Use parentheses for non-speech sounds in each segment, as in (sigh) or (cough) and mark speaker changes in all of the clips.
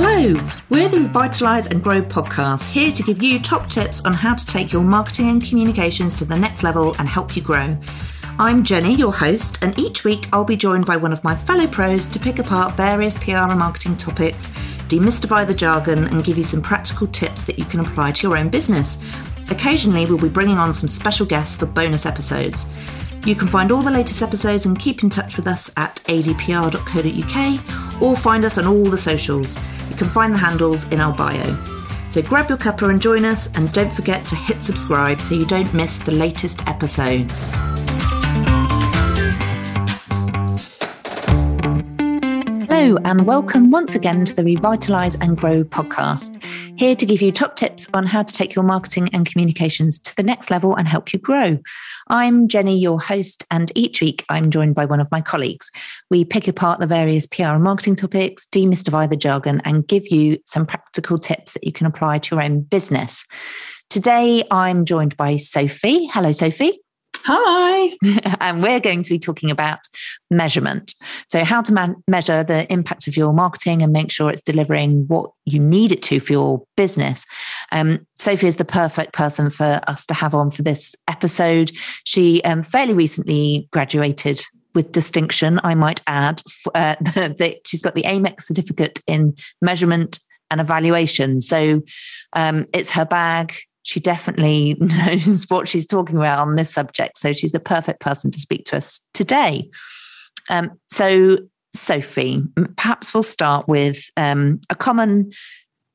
Speaker 1: Hello, we're the Revitalise and Grow podcast, here to give you top tips on how to take your marketing and communications to the next level and help you grow. I'm Jenny, your host, and each week I'll be joined by one of my fellow pros to pick apart various PR and marketing topics, demystify the jargon, and give you some practical tips that you can apply to your own business. Occasionally, we'll be bringing on some special guests for bonus episodes. You can find all the latest episodes and keep in touch with us at adpr.co.uk or find us on all the socials. You can find the handles in our bio. So grab your cuppa and join us, and don't forget to hit subscribe so you don't miss the latest episodes. Hello, and welcome once again to the Revitalise and Grow podcast. Here to give you top tips on how to take your marketing and communications to the next level and help you grow. I'm Jenny, your host, and each week I'm joined by one of my colleagues. We pick apart the various PR and marketing topics, demystify the jargon, and give you some practical tips that you can apply to your own business. Today I'm joined by Sophie. Hello, Sophie.
Speaker 2: Hi. (laughs)
Speaker 1: and we're going to be talking about measurement. So, how to man- measure the impact of your marketing and make sure it's delivering what you need it to for your business. Um, Sophie is the perfect person for us to have on for this episode. She um, fairly recently graduated with distinction, I might add, uh, (laughs) that she's got the AMEC certificate in measurement and evaluation. So um, it's her bag she definitely (laughs) knows what she's talking about on this subject. So she's the perfect person to speak to us today. Um, so, Sophie, perhaps we'll start with um, a common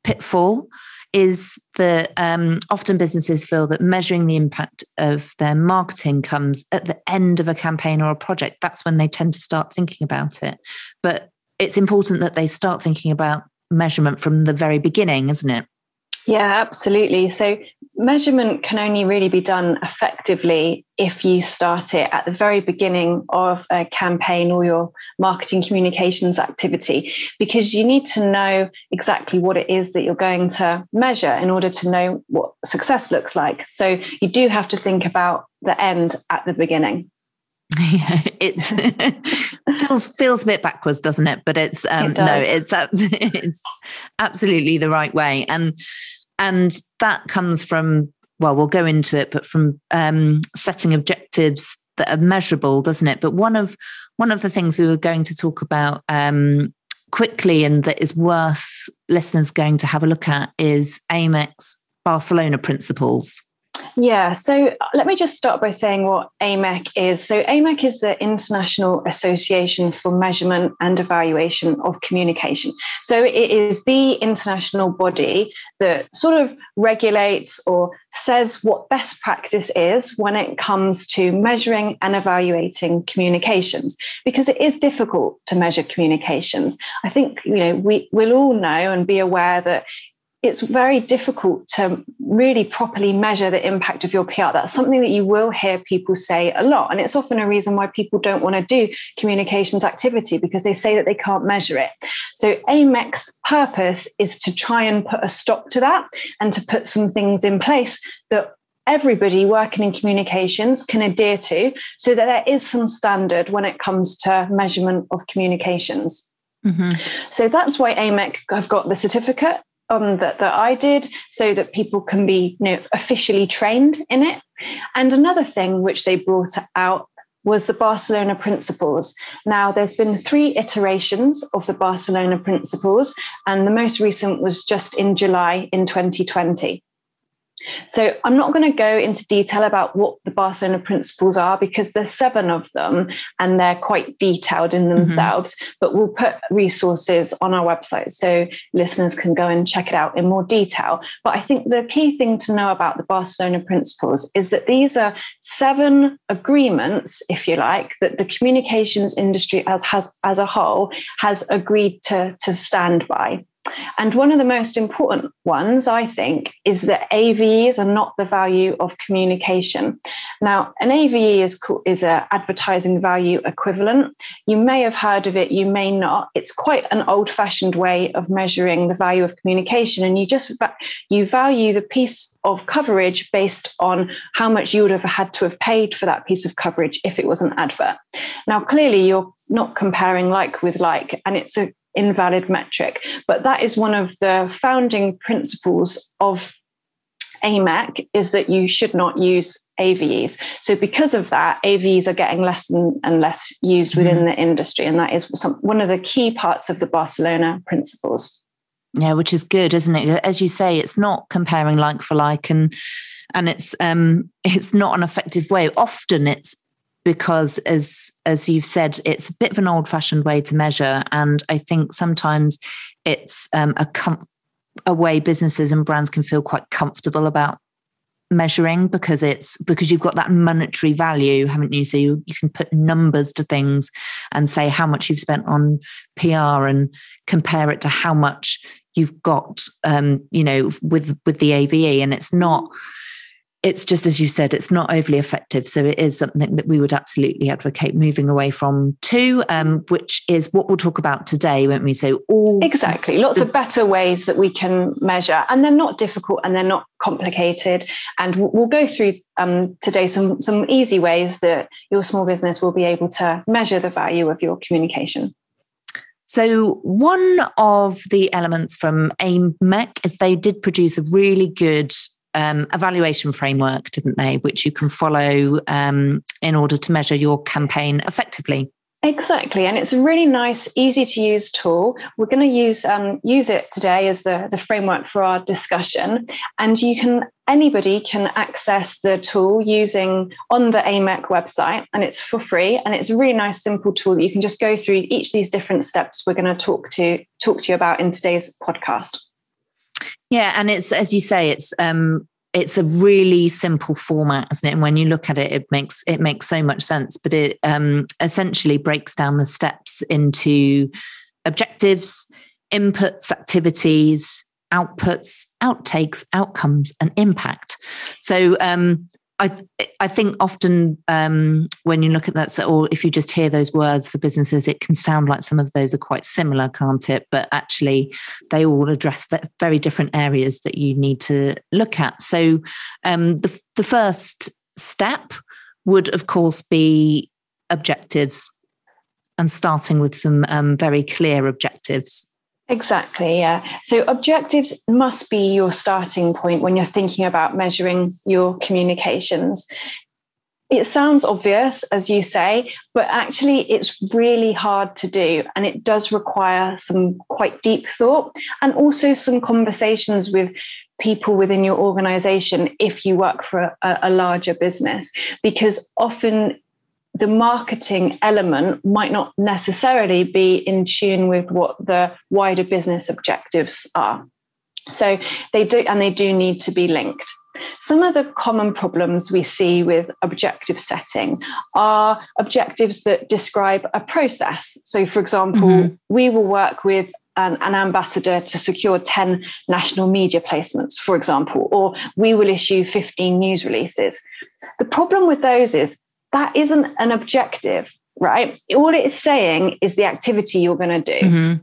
Speaker 1: pitfall is that um, often businesses feel that measuring the impact of their marketing comes at the end of a campaign or a project. That's when they tend to start thinking about it. But it's important that they start thinking about measurement from the very beginning, isn't it?
Speaker 2: Yeah, absolutely. So measurement can only really be done effectively if you start it at the very beginning of a campaign or your marketing communications activity, because you need to know exactly what it is that you're going to measure in order to know what success looks like. So you do have to think about the end at the beginning.
Speaker 1: Yeah, (laughs) it's (laughs) feels feels a bit backwards, doesn't it? But it's um, it no, it's (laughs) it's absolutely the right way, and and that comes from, well, we'll go into it, but from um, setting objectives that are measurable, doesn't it? But one of one of the things we were going to talk about um, quickly and that is worth listeners going to have a look at is AMEC's Barcelona principles.
Speaker 2: Yeah, so uh, let me just start by saying what AMEC is. So, AMEC is the International Association for Measurement and Evaluation of Communication. So, it is the international body that sort of regulates or says what best practice is when it comes to measuring and evaluating communications, because it is difficult to measure communications. I think, you know, we will all know and be aware that it's very difficult to really properly measure the impact of your PR. That's something that you will hear people say a lot. And it's often a reason why people don't want to do communications activity because they say that they can't measure it. So, AMEC's purpose is to try and put a stop to that and to put some things in place that everybody working in communications can adhere to so that there is some standard when it comes to measurement of communications. Mm-hmm. So that's why AMEC have got the certificate um, that, that I did so that people can be you know, officially trained in it. And another thing which they brought out was the Barcelona Principles. Now, there's been three iterations of the Barcelona Principles, and the most recent was just in July in 2020. So I'm not going to go into detail about what the Barcelona principles are because there's seven of them and they're quite detailed in mm-hmm. themselves, mm-hmm. but we'll put resources on our website so listeners can go and check it out in more detail. But I think the key thing to know about the Barcelona principles is that these are seven agreements, if you like, that the communications industry as has as a whole has agreed to, to stand by. And one of the most important ones, I think, is that AVEs are not the value of communication. Now, an AVE is is an advertising value equivalent. You may have heard of it, you may not. It's quite an old-fashioned way of measuring the value of communication, and you just you value the piece of coverage based on how much you would have had to have paid for that piece of coverage if it was an advert. Now, clearly, you're not comparing like with like, and it's an invalid metric, but that is one of the founding principles of AMEC is that you should not use AVEs. So because of that, AVEs are getting less and, and less used within mm. the industry, and that is some, one of the key parts of the Barcelona principles.
Speaker 1: Yeah, which is good, isn't it? As you say, it's not comparing like for like, and and it's um (laughs) it's not an effective way. Often it's because as as you've said it's a bit of an old fashioned way to measure and i think sometimes it's um, a comf- a way businesses and brands can feel quite comfortable about measuring because it's because you've got that monetary value haven't you so you, you can put numbers to things and say how much you've spent on pr and compare it to how much you've got um, you know with with the ave and it's not it's just as you said, it's not overly effective. So it is something that we would absolutely advocate moving away from too, um, which is what we'll talk about today, won't we? So all
Speaker 2: exactly, lots of better ways that we can measure, and they're not difficult and they're not complicated. And we'll go through um, today some some easy ways that your small business will be able to measure the value of your communication.
Speaker 1: So, one of the elements from AMEC is they did produce a really good um, evaluation framework, didn't they, which you can follow um, in order to measure your campaign effectively.
Speaker 2: Exactly, and it's a really nice, easy to use tool. We're going to use um, use it today as the, the framework for our discussion, and you can anybody can access the tool using on the AMEC website, and it's for free. And it's a really nice, simple tool that you can just go through each of these different steps we're going to talk to talk to you about in today's podcast.
Speaker 1: Yeah, and it's as you say, it's um, it's a really simple format, isn't it? And when you look at it, it makes it makes so much sense. But it um, essentially breaks down the steps into objectives, inputs, activities, outputs, outtakes, outcomes, and impact. So um, I I think often um, when you look at that, or if you just hear those words for businesses, it can sound like some of those are quite similar, can't it? But actually, they all address very different areas that you need to look at. So um, the the first step would, of course, be objectives, and starting with some um, very clear objectives.
Speaker 2: Exactly, yeah. So objectives must be your starting point when you're thinking about measuring your communications. It sounds obvious, as you say, but actually it's really hard to do. And it does require some quite deep thought and also some conversations with people within your organization if you work for a, a larger business, because often the marketing element might not necessarily be in tune with what the wider business objectives are. So they do, and they do need to be linked. Some of the common problems we see with objective setting are objectives that describe a process. So, for example, mm-hmm. we will work with an, an, ambassador to secure 10 national media placements, for example, or we will issue 15 news releases. The problem with those is that isn't an objective, right? All it is saying is the activity you're going to do. Mm-hmm.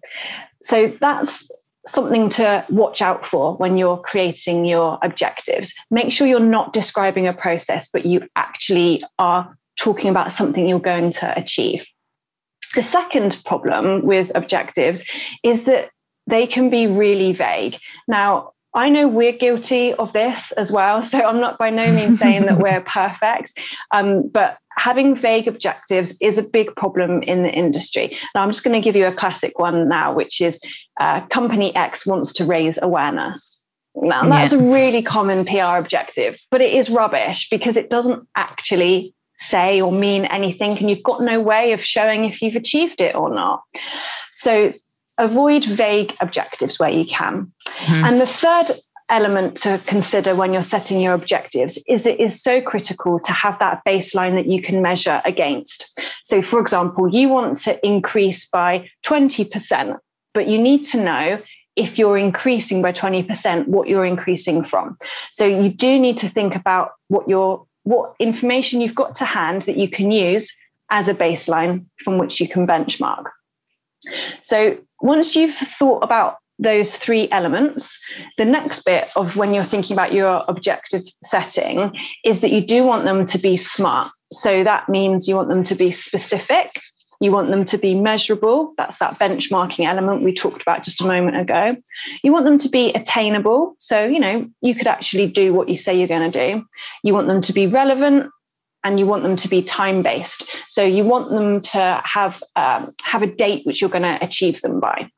Speaker 2: So that's something to watch out for when you're creating your objectives. Make sure you're not describing a process, but you actually are talking about something you're going to achieve. The second problem with objectives is that they can be really vague. Now, I know we're guilty of this as well. So I'm not by no means saying that we're (laughs) perfect, um, but having vague objectives is a big problem in the industry. Now, I'm just going to give you a classic one now, which is uh, company X wants to raise awareness. Now, that's yeah. a really common PR objective, but it is rubbish because it doesn't actually say or mean anything, and you've got no way of showing if you've achieved it or not. So avoid vague objectives where you can. Mm-hmm. And the third element to consider when you're setting your objectives is it is so critical to have that baseline that you can measure against. So, for example, you want to increase by 20%, but you need to know if you're increasing by 20%, what you're increasing from. So, you do need to think about what your what information you've got to hand that you can use as a baseline from which you can benchmark. So once you've thought about those three elements, the next bit of when you're thinking about your objective setting is that you do want them to be smart. So that means you want them to be specific, you want them to be measurable. That's that benchmarking element we talked about just a moment ago. You want them to be attainable. So, you know, you could actually do what you say you're going to do. You want them to be relevant and you want them to be time based. So you want them to have um, have a date which you're going to achieve them by.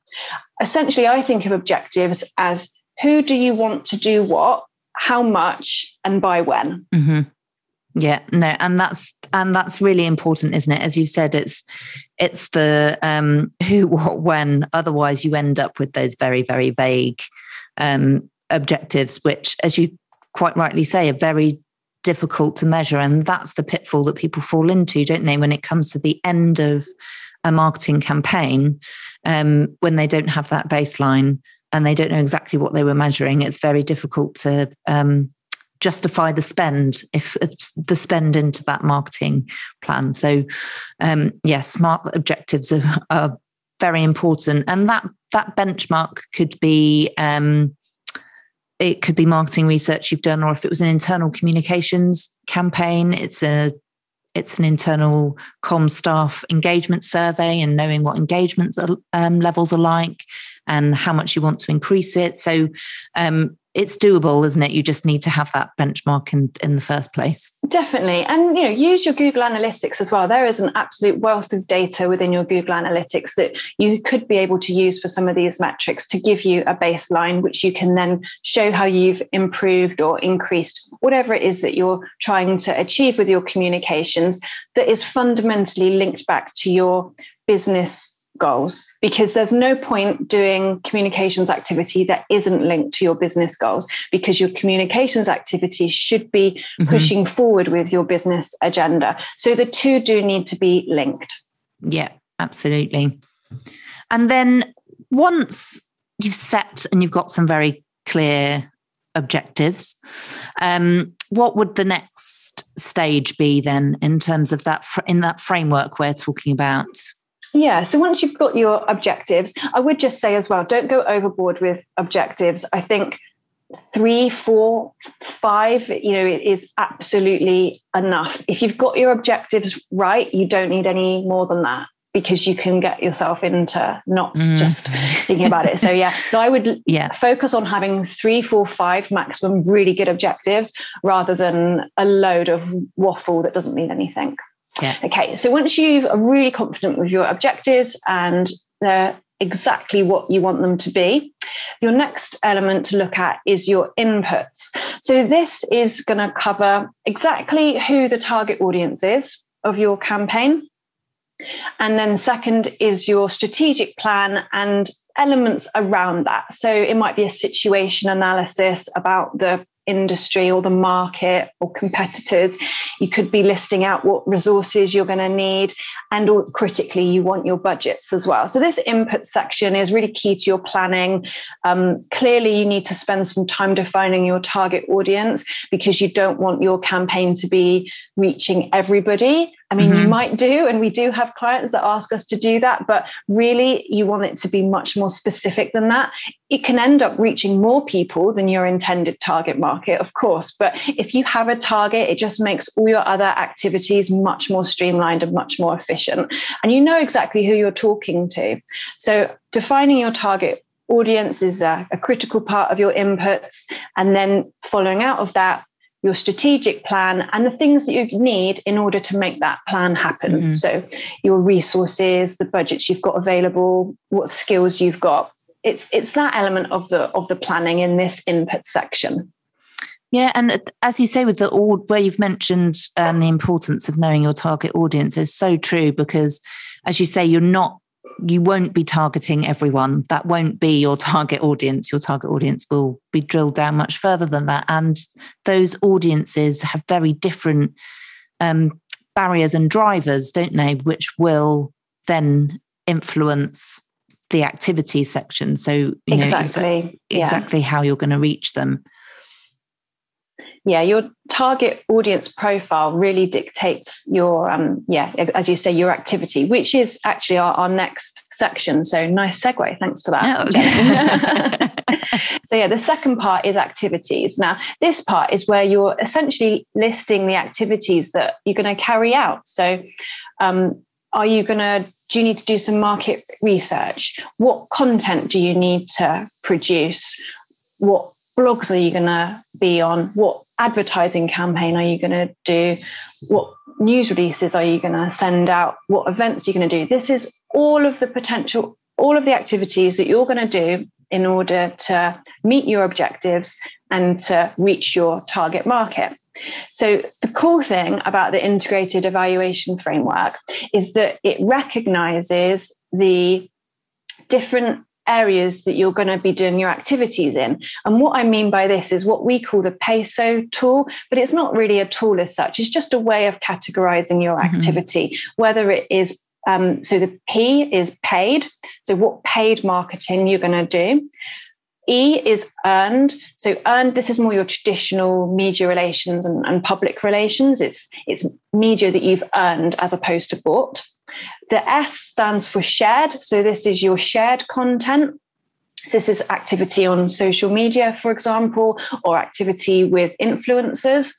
Speaker 2: Essentially, I think of objectives as who do you want to do what, how much, and by when.
Speaker 1: Mm-hmm. Yeah, no, and that's and that's really important, isn't it? As you said, it's it's the um, who, what, when. Otherwise, you end up with those very, very vague um, objectives, which, as you quite rightly say, are very difficult to measure. And that's the pitfall that people fall into, don't they, when it comes to the end of a marketing campaign, um, when they don't have that baseline and they don't know exactly what they were measuring, it's very difficult to um, justify the spend if the spend into that marketing plan. So, um, yes, yeah, smart objectives are, are, very important, and that that benchmark could be um, it could be marketing research you've done, or if it was an internal communications campaign, it's a it's an internal com staff engagement survey and knowing what engagement um, levels are like and how much you want to increase it. So um, it's doable, isn't it? You just need to have that benchmark in, in the first place.
Speaker 2: Definitely. And you know, use your Google Analytics as well. There is an absolute wealth of data within your Google Analytics that you could be able to use for some of these metrics to give you a baseline, which you can then show how you've improved or increased whatever it is that you're trying to achieve with your communications that is fundamentally linked back to your business goals because there's no point doing communications activity that isn't linked to your business goals because your communications activity should be mm-hmm. pushing forward with your business agenda. So the two do need to be linked.
Speaker 1: Yeah, absolutely. And then once you've set and you've got some very clear objectives, um, what would the next stage be then in terms of that in that framework we're talking about
Speaker 2: yeah. So once you've got your objectives, I would just say as well, don't go overboard with objectives. I think three, four, five, you know, it is absolutely enough. If you've got your objectives right, you don't need any more than that because you can get yourself into not mm. just thinking about it. So yeah, so I would (laughs) yeah. focus on having three, four, five maximum really good objectives rather than a load of waffle that doesn't mean anything.
Speaker 1: Yeah.
Speaker 2: Okay. So once you are really confident with your objectives and they're exactly what you want them to be, your next element to look at is your inputs. So this is going to cover exactly who the target audience is of your campaign. And then, second is your strategic plan and elements around that. So, it might be a situation analysis about the industry or the market or competitors. You could be listing out what resources you're going to need, and critically, you want your budgets as well. So, this input section is really key to your planning. Um, clearly, you need to spend some time defining your target audience because you don't want your campaign to be reaching everybody. I mean, mm-hmm. you might do, and we do have clients that ask us to do that, but really, you want it to be much more specific than that. It can end up reaching more people than your intended target market, of course. But if you have a target, it just makes all your other activities much more streamlined and much more efficient. And you know exactly who you're talking to. So, defining your target audience is a, a critical part of your inputs. And then following out of that, your strategic plan and the things that you need in order to make that plan happen. Mm-hmm. So, your resources, the budgets you've got available, what skills you've got. It's it's that element of the of the planning in this input section.
Speaker 1: Yeah, and as you say, with the where you've mentioned um, the importance of knowing your target audience is so true because, as you say, you're not you won't be targeting everyone. That won't be your target audience. Your target audience will be drilled down much further than that. And those audiences have very different um, barriers and drivers, don't they? Which will then influence the activity section. So, you
Speaker 2: know exactly,
Speaker 1: exa- exactly how you're going to reach them.
Speaker 2: Yeah, your target audience profile really dictates your, um, yeah, as you say, your activity, which is actually our, our next section. So nice segue. Thanks for that. Oh, (laughs) so yeah, the second part is activities. Now, this part is where you're essentially listing the activities that you're going to carry out. So, um, are you going to do you need to do some market research what content do you need to produce what blogs are you going to be on? What advertising campaign are you going to do? What news releases are you going to send out? What events are you going to do? This is all of the potential all of the activities that you're going to do in order to meet your objectives and to reach your target market. So, the cool thing about the integrated evaluation framework is that it recognizes the different areas that you're going to be doing your activities in. And what I mean by this is what we call the PESO tool, but it's not really a tool as such. It's just a way of categorizing your mm-hmm. activity, whether it is um, so the P is paid. So what paid marketing you're going to do. E is earned. So earned, this is more your traditional media relations and, and public relations. It's it's media that you've earned as opposed to bought. The S stands for shared. So this is your shared content. So this is activity on social media, for example, or activity with influencers.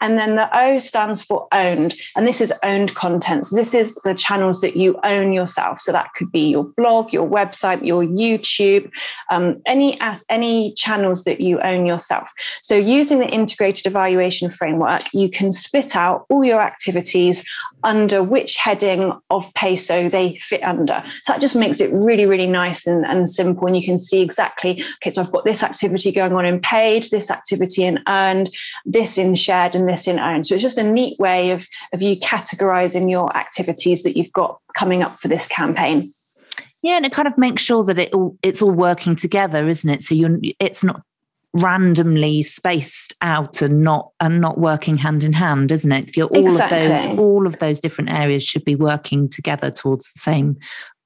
Speaker 2: And then the O stands for owned. And this is owned content. So this is the channels that you own yourself. So that could be your blog, your website, your YouTube, um, any, any channels that you own yourself. So using the integrated evaluation framework, you can spit out all your activities under which heading of PESO they fit under. So that just makes it really, really nice and, and simple. And you can see exactly, okay, so I've got this activity going on in paid, this activity in earned, this in shared, and this in owned. So it's just a neat way of, of you categorizing your activities that you've got coming up for this campaign.
Speaker 1: Yeah, and it kind of makes sure that it all it's all working together, isn't it? So you're it's not randomly spaced out and not and not working hand in hand isn't it you're all exactly. of those all of those different areas should be working together towards the same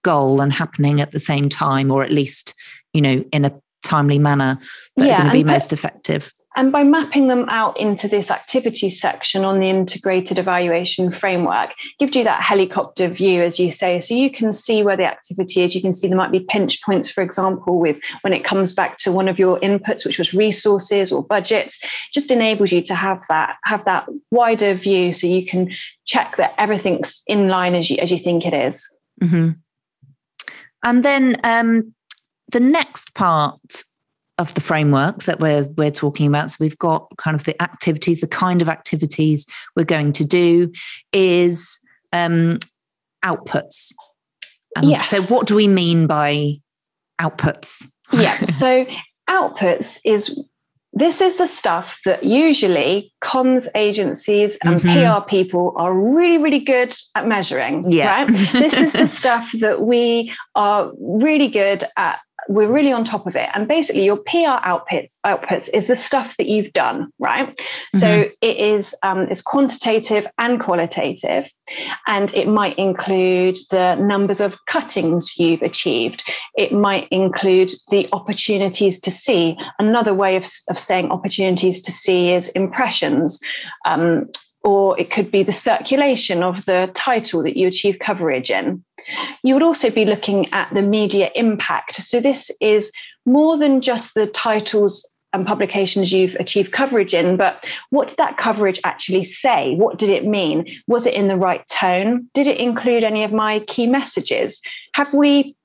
Speaker 1: goal and happening at the same time or at least you know in a timely manner that yeah, are going to be most effective
Speaker 2: and by mapping them out into this activity section on the integrated evaluation framework, gives you that helicopter view, as you say. So you can see where the activity is. You can see there might be pinch points, for example, with when it comes back to one of your inputs, which was resources or budgets. Just enables you to have that have that wider view, so you can check that everything's in line as you as you think it is.
Speaker 1: Mm-hmm. And then um, the next part of the framework that we're we're talking about. So we've got kind of the activities, the kind of activities we're going to do is um, outputs.
Speaker 2: Um, yes.
Speaker 1: So what do we mean by outputs?
Speaker 2: yeah. (laughs) So outputs is this is the stuff that usually comms agencies and mm-hmm. PR people are really, really good at measuring. Yeah. Right. this is the (laughs) stuff that we are really good at we're really on top of it. And basically, your PR outputs outputs is the stuff that you've done, right? Mm-hmm. So it is um, it's quantitative and qualitative, and it might include the numbers of cuttings you've achieved. It might include the opportunities to see. Another way of, of saying opportunities to see is impressions. Um, or it could be the circulation of the title that you achieve coverage in. You would also be looking at the media impact. So, this is more than just the titles and publications you've achieved coverage in, but what did that coverage actually say? What did it mean? Was it in the right tone? Did it include any of my key messages? Have we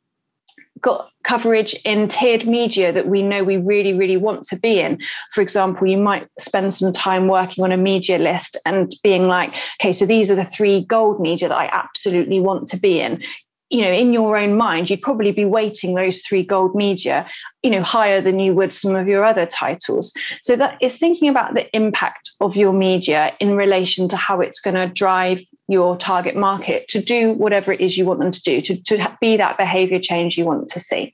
Speaker 2: got coverage in tiered media that we know we really, really want to be in. For example, you might spend some time working on a media list and being like, okay, so these are the three gold media that I absolutely want to be in you know in your own mind you'd probably be weighting those three gold media you know higher than you would some of your other titles so that is thinking about the impact of your media in relation to how it's going to drive your target market to do whatever it is you want them to do to, to be that behavior change you want to see.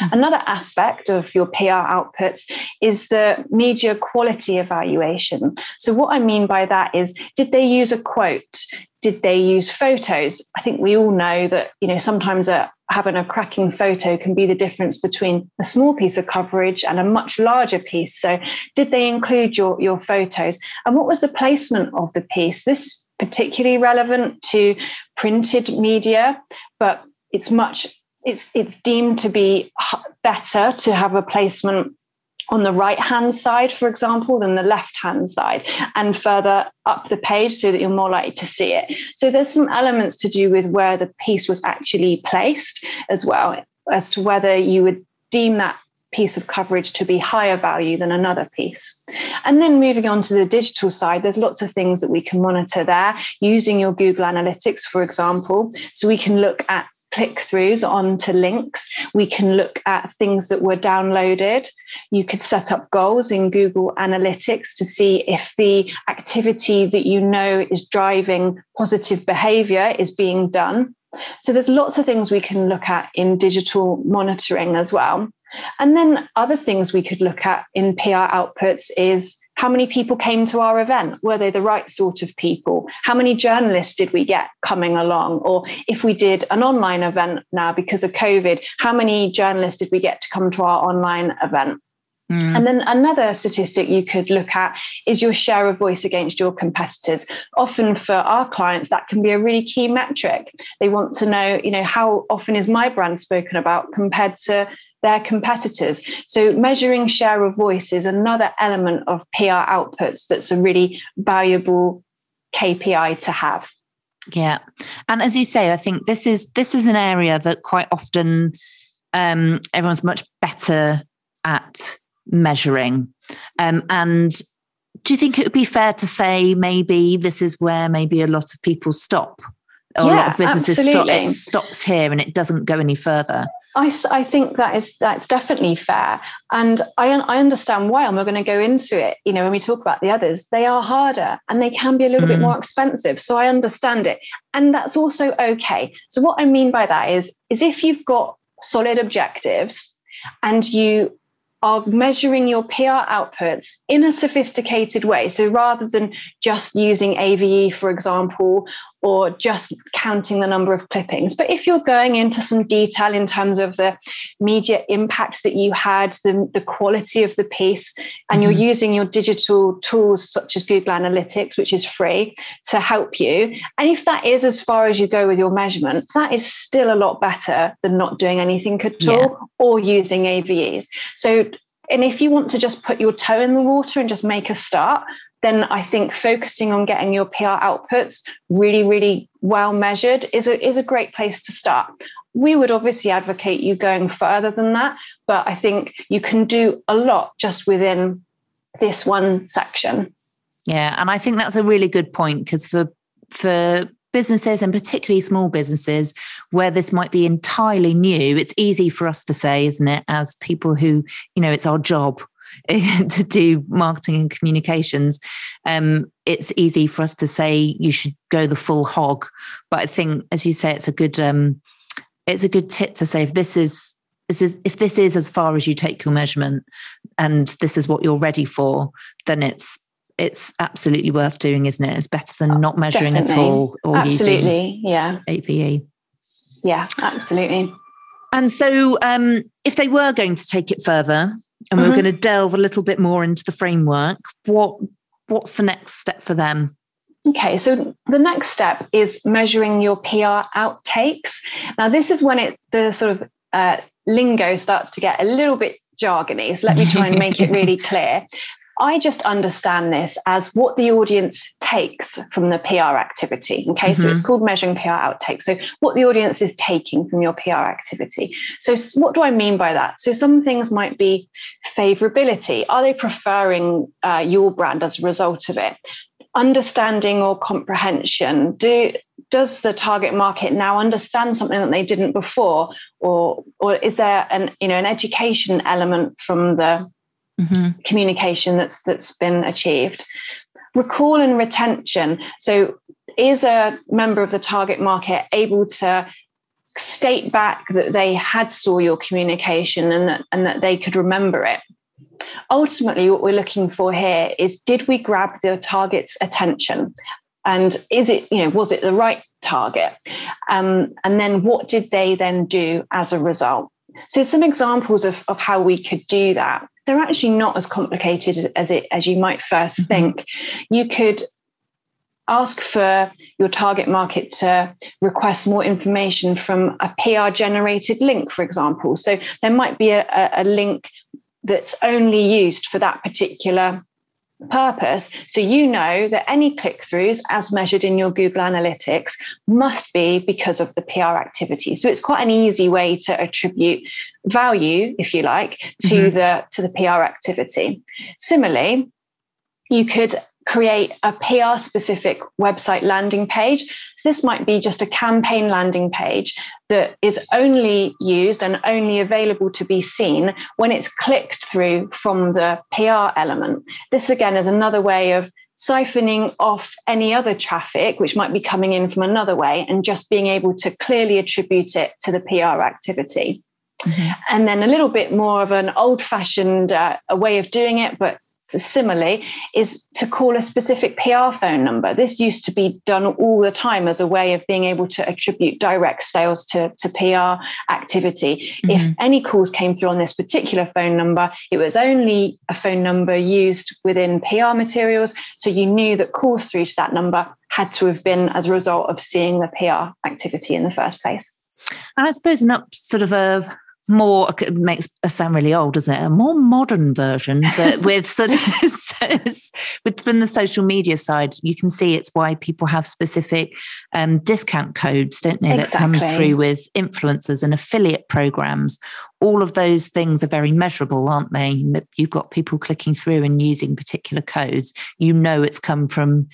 Speaker 2: Mm. Another aspect of your PR outputs is the media quality evaluation. So, what I mean by that is, did they use a quote? Did they use photos? I think we all know that you know sometimes a, having a cracking photo can be the difference between a small piece of coverage and a much larger piece. So, did they include your, your photos? And what was the placement of the piece? This particularly relevant to printed media, but it's much it's it's deemed to be better to have a placement on the right hand side, for example, than the left hand side, and further up the page so that you're more likely to see it. So there's some elements to do with where the piece was actually placed as well, as to whether you would deem that piece of coverage to be higher value than another piece. And then moving on to the digital side, there's lots of things that we can monitor there using your Google Analytics, for example. So we can look at click throughs onto links. We can look at things that were downloaded. You could set up goals in Google Analytics to see if the activity that you know is driving positive behavior is being done. So there's lots of things we can look at in digital monitoring as well. And then other things we could look at in PR outputs is how many people came to our event? Were they the right sort of people? How many journalists did we get coming along? Or if we did an online event now because of COVID, how many journalists did we get to come to our online event? Mm. And then another statistic you could look at is your share of voice against your competitors. Often for our clients, that can be a really key metric. They want to know, you know, how often is my brand spoken about compared to their competitors. So measuring share of voice is another element of PR outputs that's a really valuable KPI to have.
Speaker 1: Yeah. And as you say, I think this is this is an area that quite often um, everyone's much better at measuring. Um, and do you think it would be fair to say maybe this is where maybe a lot of people stop? Or yeah, a lot of businesses stop it stops here and it doesn't go any further.
Speaker 2: I, I think that is that's definitely fair, and I I understand why, and we're going to go into it. You know, when we talk about the others, they are harder and they can be a little mm. bit more expensive. So I understand it, and that's also okay. So what I mean by that is is if you've got solid objectives and you are measuring your PR outputs in a sophisticated way. So rather than just using AVE, for example, or just counting the number of clippings. But if you're going into some detail in terms of the media impact that you had, the, the quality of the piece, and mm-hmm. you're using your digital tools such as Google Analytics, which is free, to help you. And if that is as far as you go with your measurement, that is still a lot better than not doing anything at all yeah. or using AVEs. So and if you want to just put your toe in the water and just make a start, then I think focusing on getting your PR outputs really, really well measured is a, is a great place to start. We would obviously advocate you going further than that, but I think you can do a lot just within this one section.
Speaker 1: Yeah, and I think that's a really good point because for for businesses and particularly small businesses where this might be entirely new, it's easy for us to say, isn't it, as people who, you know, it's our job (laughs) to do marketing and communications, um, it's easy for us to say you should go the full hog. But I think, as you say, it's a good um, it's a good tip to say if this is this is if this is as far as you take your measurement and this is what you're ready for, then it's it's absolutely worth doing, isn't it? It's better than not measuring Definitely. at all
Speaker 2: or absolutely. using yeah.
Speaker 1: AVE.
Speaker 2: Yeah, absolutely.
Speaker 1: And so, um, if they were going to take it further, and mm-hmm. we're going to delve a little bit more into the framework. What what's the next step for them?
Speaker 2: Okay, so the next step is measuring your PR outtakes. Now, this is when it the sort of uh, lingo starts to get a little bit jargony. So let me try and make it really (laughs) clear. I just understand this as what the audience takes from the PR activity. Okay, mm-hmm. so it's mm-hmm. called measuring PR outtakes. So, what the audience is taking from your PR activity. So, what do I mean by that? So, some things might be favorability. Are they preferring uh, your brand as a result of it? Understanding or comprehension. Do does the target market now understand something that they didn't before, or or is there an you know an education element from the mm-hmm. communication that's that's been achieved. Recall and retention. So, is a member of the target market able to state back that they had saw your communication and that and that they could remember it ultimately what we're looking for here is did we grab the target's attention and is it you know was it the right target um, and then what did they then do as a result so some examples of, of how we could do that they're actually not as complicated as it as you might 1st mm-hmm. think you could ask for your target market to request more information from a PR generated link, for example. So there might be a, a, link that's only used for that particular purpose. So you know that any click throughs, as measured in your Google Analytics, must be because of the PR activity. So it's quite an easy way to attribute value, if you like, to mm-hmm. the to the PR activity. Similarly, you could create a PR specific website landing page. So this might be just a campaign landing page that is only used and only available to be seen when it's clicked through from the PR element. This again is another way of siphoning off any other traffic which might be coming in from another way and just being able to clearly attribute it to the PR activity. Mm-hmm. And then a little bit more of an old fashioned uh, way of doing it, but similarly is to call a specific PR phone number. This used to be done all the time as a way of being able to attribute direct sales to, to PR activity. Mm-hmm. If any calls came through on this particular phone number, it was only a phone number used within PR materials. So you knew that calls through to that number had to have been as a result of seeing the PR activity in the first place.
Speaker 1: And I suppose not sort of a more it makes us sound really old, doesn't it? A more modern version, but (laughs) with sort of (laughs) with from the social media side, you can see it's why people have specific um, discount codes, don't they, exactly. that come through with influencers and affiliate programs. All of those things are very measurable, aren't they? That you've got people clicking through and using particular codes. You know it's come from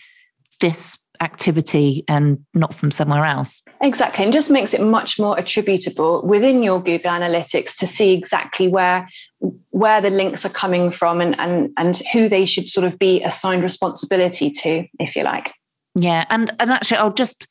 Speaker 1: this activity and not from somewhere else.
Speaker 2: Exactly. And just makes it much more attributable within your Google Analytics to see exactly where where the links are coming from and and and who they should sort of be assigned responsibility to, if you like.
Speaker 1: Yeah. And and actually I'll just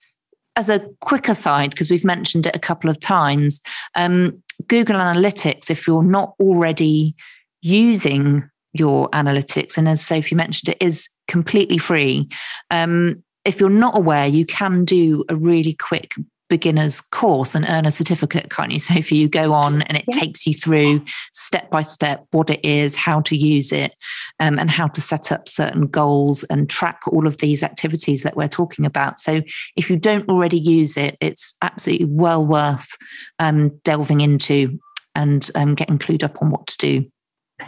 Speaker 1: as a quick aside, because we've mentioned it a couple of times, um, Google Analytics, if you're not already using your analytics, and as Sophie mentioned, it is completely free. Um, if you're not aware, you can do a really quick beginner's course and earn a certificate, can't you? So if you go on and it yeah. takes you through step by step what it is, how to use it, um, and how to set up certain goals and track all of these activities that we're talking about. So if you don't already use it, it's absolutely well worth um, delving into and um, getting clued up on what to do.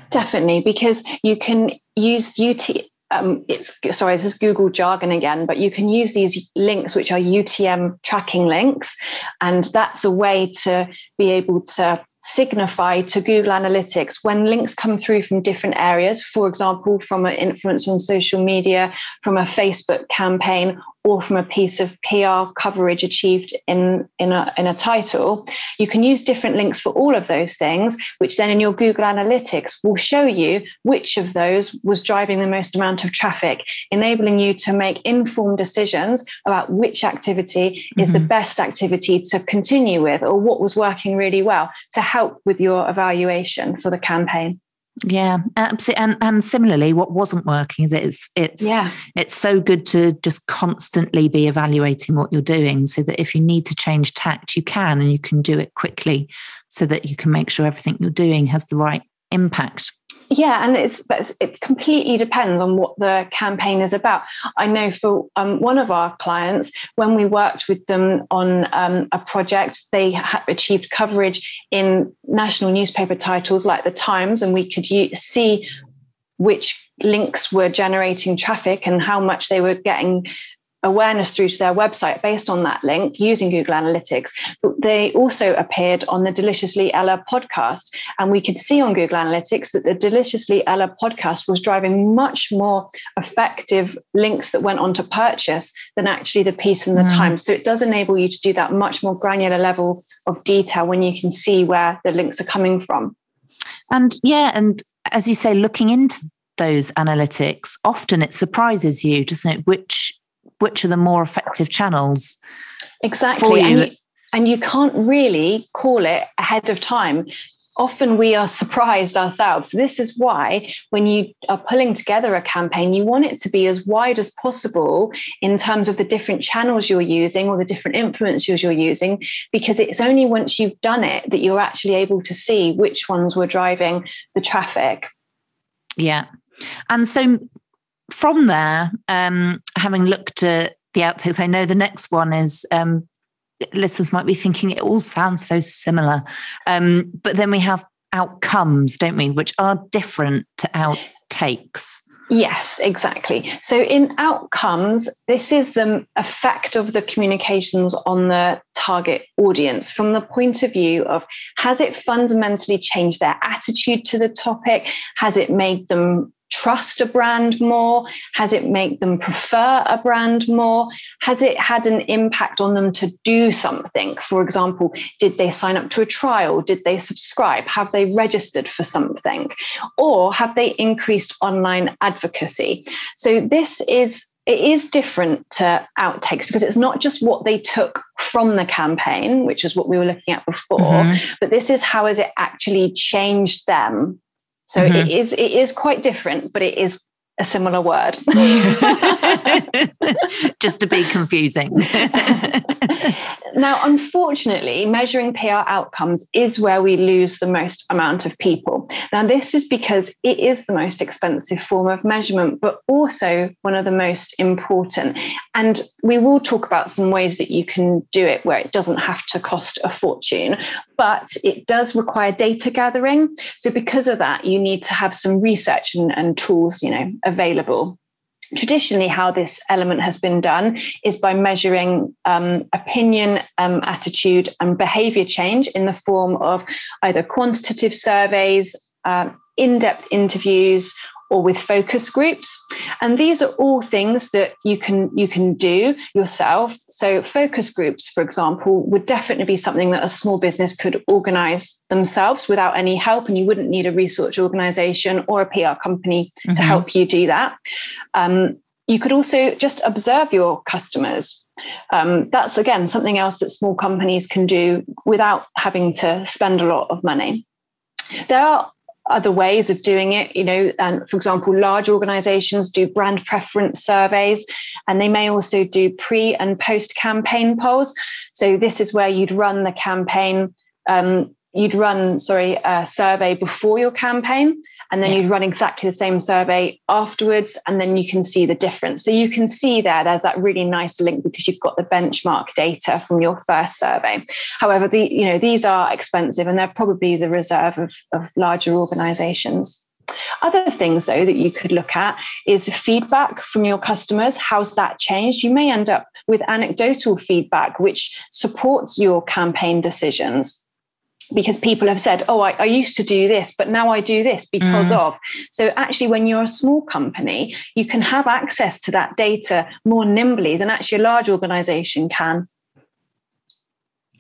Speaker 2: Definitely, because you can use UT um, it's sorry, this is Google jargon again, but you can use these links, which are UTM tracking links, and that's a way to be able to signify to Google Analytics when links come through from different areas, for example, from an influence on social media, from a Facebook campaign, or from a piece of PR coverage achieved in, in, a, in a title, you can use different links for all of those things, which then in your Google Analytics will show you which of those was driving the most amount of traffic, enabling you to make informed decisions about which activity is mm-hmm. the best activity to continue with or what was working really well to help with your evaluation for the campaign.
Speaker 1: Yeah, um, absolutely. And and similarly, what wasn't working is it's it's yeah. it's so good to just constantly be evaluating what you're doing, so that if you need to change tact, you can and you can do it quickly, so that you can make sure everything you're doing has the right impact
Speaker 2: yeah and it's but it completely depends on what the campaign is about. I know for um, one of our clients when we worked with them on um, a project they achieved coverage in national newspaper titles like the times and we could u- see which links were generating traffic and how much they were getting awareness through to their website based on that link using Google Analytics. But they also appeared on the Deliciously Ella podcast. And we could see on Google Analytics that the Deliciously Ella podcast was driving much more effective links that went on to purchase than actually the piece in the mm. time. So it does enable you to do that much more granular level of detail when you can see where the links are coming from.
Speaker 1: And yeah, and as you say, looking into those analytics, often it surprises you, doesn't it? Which which are the more effective channels
Speaker 2: exactly
Speaker 1: for you.
Speaker 2: and you can't really call it ahead of time often we are surprised ourselves. This is why, when you are pulling together a campaign, you want it to be as wide as possible in terms of the different channels you're using or the different influencers you're using, because it's only once you've done it that you're actually able to see which ones were driving the traffic.
Speaker 1: Yeah. And so from there, um, having looked at the outtakes, I know the next one is um, listeners might be thinking it all sounds so similar. Um, but then we have outcomes, don't we, which are different to outtakes.
Speaker 2: Yes, exactly. So, in outcomes, this is the effect of the communications on the target audience from the point of view of has it fundamentally changed their attitude to the topic? Has it made them trust a brand more? Has it made them prefer a brand more? Has it had an impact on them to do something? For example, did they sign up to a trial? Did they subscribe? Have they registered for something? Or have they increased online advocacy? So this is it is different to outtakes because it's not just what they took from the campaign, which is what we were looking at before, mm-hmm. but this is how has it actually changed them so mm-hmm. it is it is quite different, but it is a similar word. (laughs)
Speaker 1: Just to be confusing. (laughs)
Speaker 2: now, unfortunately, measuring PR outcomes is where we lose the most amount of people. Now, this is because it is the most expensive form of measurement, but also one of the most important. And we will talk about some ways that you can do it where it doesn't have to cost a fortune, but it does require data gathering. So, because of that, you need to have some research and, and tools, you know, available. Traditionally how this element has been done is by measuring um, opinion um, attitude and behavior change in the form of either quantitative surveys uh, in-depth interviews or with focus groups. And these are all things that you can you can do yourself. So focus groups for example would definitely be something that a small business could organize themselves without any help and you wouldn't need a research organization or a pr company mm-hmm. to help you do that. Um, you could also just observe your customers. Um, that's again something else that small companies can do without having to spend a lot of money. There are other ways of doing it you know and for example large organizations do brand preference surveys and they may also do pre and post campaign polls. So this is where you'd run the campaign um, you'd run sorry a survey before your campaign and then yeah. you'd run exactly the same survey afterwards and then you can see the difference so you can see there there's that really nice link because you've got the benchmark data from your first survey however the you know these are expensive and they're probably the reserve of, of larger organizations other things, though, that you could look at is feedback from your customers. How's that changed? You may end up with anecdotal feedback, which supports your campaign decisions because people have said, oh, I, I, used to do this, but now I do this because mm. of. So, actually, when you're a small company, you can have access to that data more nimbly than actually a large organization can.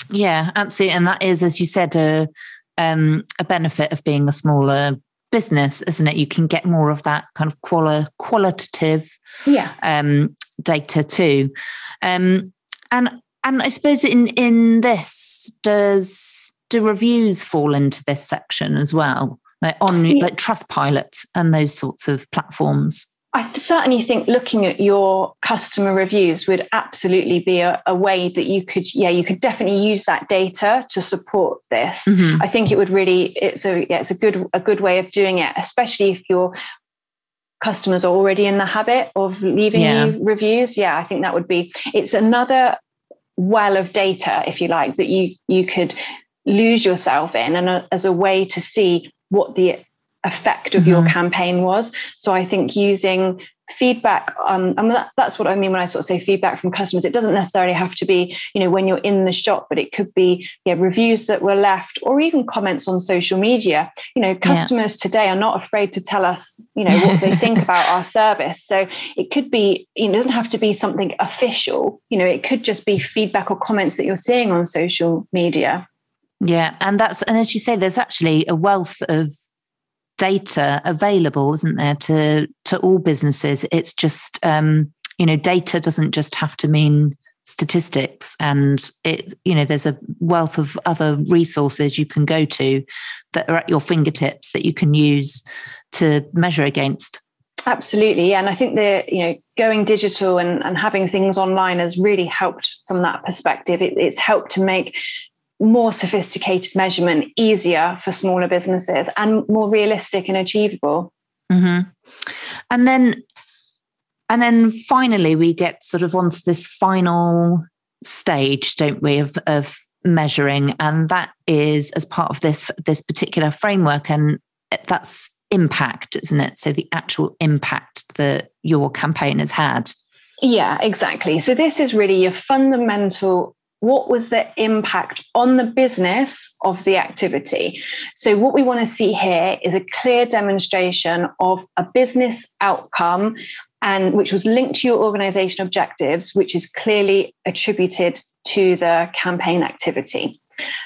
Speaker 1: Yeah, absolutely. And that is, as you said, a, um, a benefit of being a smaller business, isn't it? You can get more of that kind of quali- qualitative
Speaker 2: yeah.
Speaker 1: um, data too. Um, and and I suppose in in this does do reviews fall into this section as well? Like on yeah. like Trustpilot and those sorts of platforms?
Speaker 2: I certainly think looking at your customer reviews would absolutely be a, a, way that you could, yeah, you could definitely use that data to support this. Mm-hmm. I think it would really, it's a, yeah, it's a good, a good way of doing it, especially if your customers are already in the habit of leaving yeah. you reviews. Yeah, I think that would be. It's another well of data, if you like, that you you could lose yourself in and a, as a way to see what the effect of mm-hmm. your campaign was. So I think using feedback um, and that, that's what i mean when i sort of say feedback from customers it doesn't necessarily have to be you know when you're in the shop but it could be yeah reviews that were left or even comments on social media you know customers yeah. today are not afraid to tell us you know what they (laughs) think about our service so it could be you know it doesn't have to be something official you know it could just be feedback or comments that you're seeing on social media
Speaker 1: yeah, and that's and as you say, there's actually a wealth of data available, isn't there, to to all businesses? It's just um, you know, data doesn't just have to mean statistics and it you know there's a wealth of other resources you can go to that are at your fingertips that you can use to measure against
Speaker 2: absolutely yeah. and i think the you know going digital and, and having things online has really helped from that perspective it, it's helped to make more sophisticated measurement easier for smaller businesses and more realistic and achievable
Speaker 1: mm-hmm. and then and then finally, we get sort of onto this final stage, don't we, of, of measuring, and that is as part of this this particular framework, and that's impact, isn't it? So the actual impact that your campaign has had.
Speaker 2: Yeah, exactly. So this is really your fundamental what was the impact on the business of the activity? So, what we want to see here is a clear demonstration of a business outcome and which was linked to your organization objectives, which is clearly attributed to the campaign activity.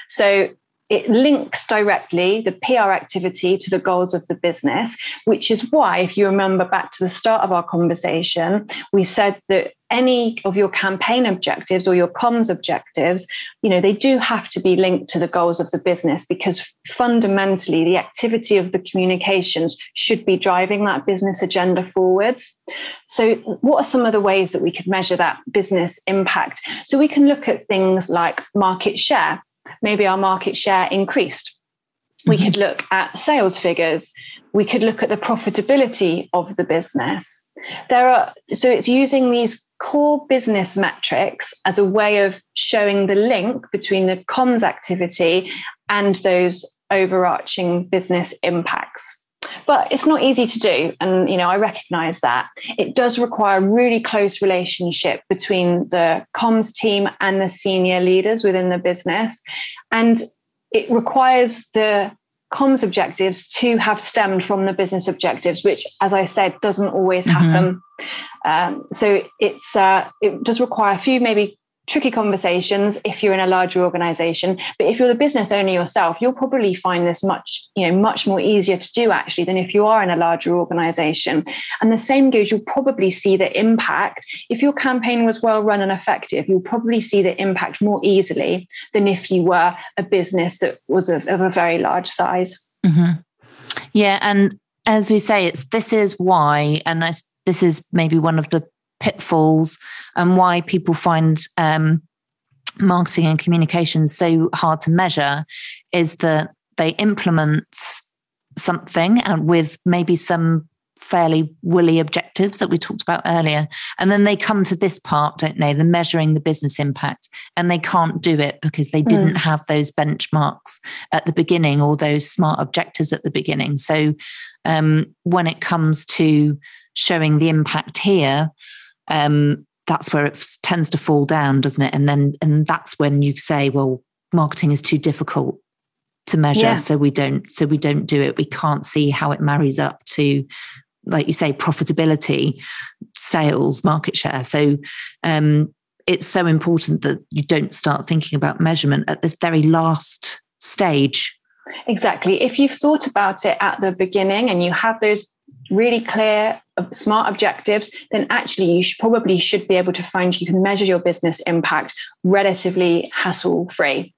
Speaker 2: So it links directly the PR activity to the goals of the business, which is why, if you remember back to the start of our conversation, we said that any of your campaign objectives or your comms objectives, you know, they do have to be linked to the goals of the business because fundamentally the activity of the communications should be driving that business agenda forwards. So, what are some of the ways that we could measure that business impact? So, we can look at things like market share maybe our market share increased. We mm-hmm. could look at sales figures. We could look at the profitability of the business. There are so it's using these core business metrics as a way of showing the link between the comms activity and those overarching business impacts but it's not easy to do and you know i recognize that it does require a really close relationship between the comms team and the senior leaders within the business and it requires the comms objectives to have stemmed from the business objectives which as i said doesn't always mm-hmm. happen um, so it's uh, it does require a few maybe tricky conversations if you're in a larger organization. But if you're the business owner yourself you'll probably find this much you know much more easier to do actually than if you are in a larger organization. And the same goes you'll probably see the impact. If your campaign was well run and effective you'll probably see the impact more easily than if you were a business that was of, of a very large size.
Speaker 1: Mm-hmm. yeah and as we say it's this is why and this is maybe one of the pitfalls and why people find um, marketing and communications so hard to measure is that they implement something and with maybe some fairly woolly objectives that we talked about earlier. And then they come to this part, don't they? The measuring the business impact. And they can't do it because they didn't mm. have those benchmarks at the beginning or those smart objectives at the beginning. So um, when it comes to showing the impact here, um, that's where it tends to fall down, doesn't it? And then and that's when you say, well, marketing is too difficult to measure, yeah. so we don't so we don't do it. We can't see how it marries up to like you say, profitability, sales, market share. So um, it's so important that you don't start thinking about measurement at this very last stage.
Speaker 2: Exactly. If you've thought about it at the beginning and you have those really clear smart objectives then actually you should probably should be able to find you can measure your business impact relatively hassle free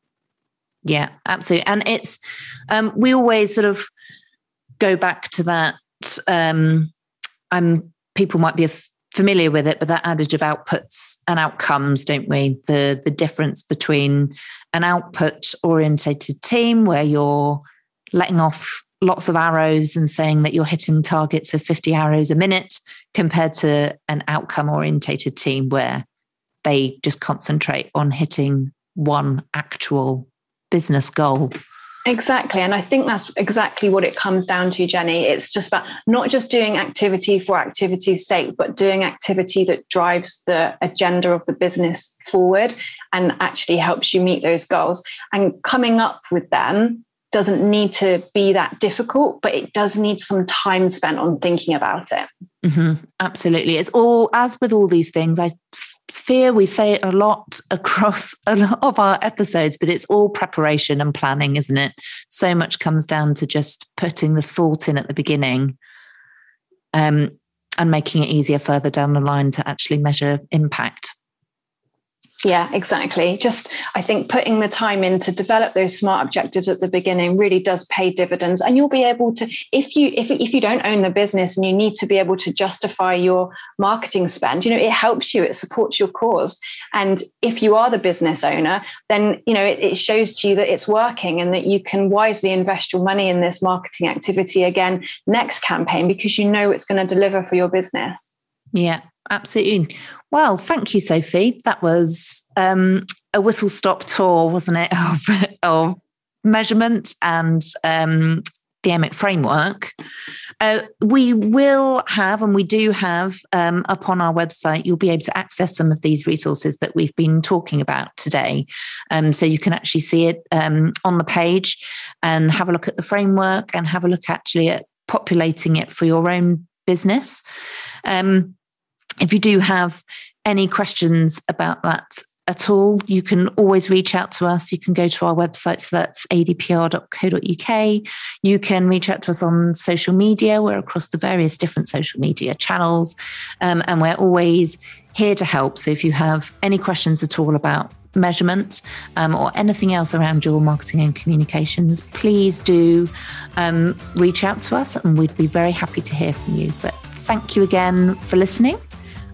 Speaker 1: yeah absolutely. And it's um, we always sort of go back to that um, i'm people might be familiar with it but that adage of outputs and outcomes don't we? The the difference between an output orientated team where you're letting off lots of arrows and saying that you're hitting targets of 50 arrows a minute compared to an outcome orientated team where they just concentrate on hitting one actual business goal.
Speaker 2: Exactly. And I think that's exactly what it comes down to, Jenny. It's just about not just doing activity for activity's sake, but doing activity that drives the agenda of the business forward and actually helps you meet those goals. And coming up with them doesn't need to be that difficult, but it does need some time spent on thinking about it.
Speaker 1: Mm-hmm. Absolutely. It's all, as with all these things, I fear we say it a lot (laughs) across a lot of our episodes, but it's all preparation and planning, isn't it? So much comes down to just putting the thought in at the beginning um, and making it easier further down the line to actually measure impact.
Speaker 2: Yeah, exactly. Just I think putting the time in to develop those smart objectives at the beginning really does pay dividends. And you'll be able to, if you if if you don't own the business and you need to be able to justify your marketing spend, you know, it helps you, it supports your cause. And if you are the business owner, then you know it, it shows to you that it's working and that you can wisely invest your money in this marketing activity again next campaign because you know it's going to deliver for your business.
Speaker 1: Yeah, absolutely. Well, thank you, Sophie. That was um, a whistle stop tour, wasn't it, (laughs) of, of measurement and um, the AMEC framework. Uh, we will have, and we do have um, up on our website, you'll be able to access some of these resources that we've been talking about today. Um, so you can actually see it um, on the page and have a look at the framework and have a look actually at populating it for your own business. Um, if you do have any questions about that at all, you can always reach out to us. You can go to our website, so that's adpr.co.uk. You can reach out to us on social media. We're across the various different social media channels, um, and we're always here to help. So if you have any questions at all about measurement um, or anything else around your marketing and communications, please do um, reach out to us, and we'd be very happy to hear from you. But thank you again for listening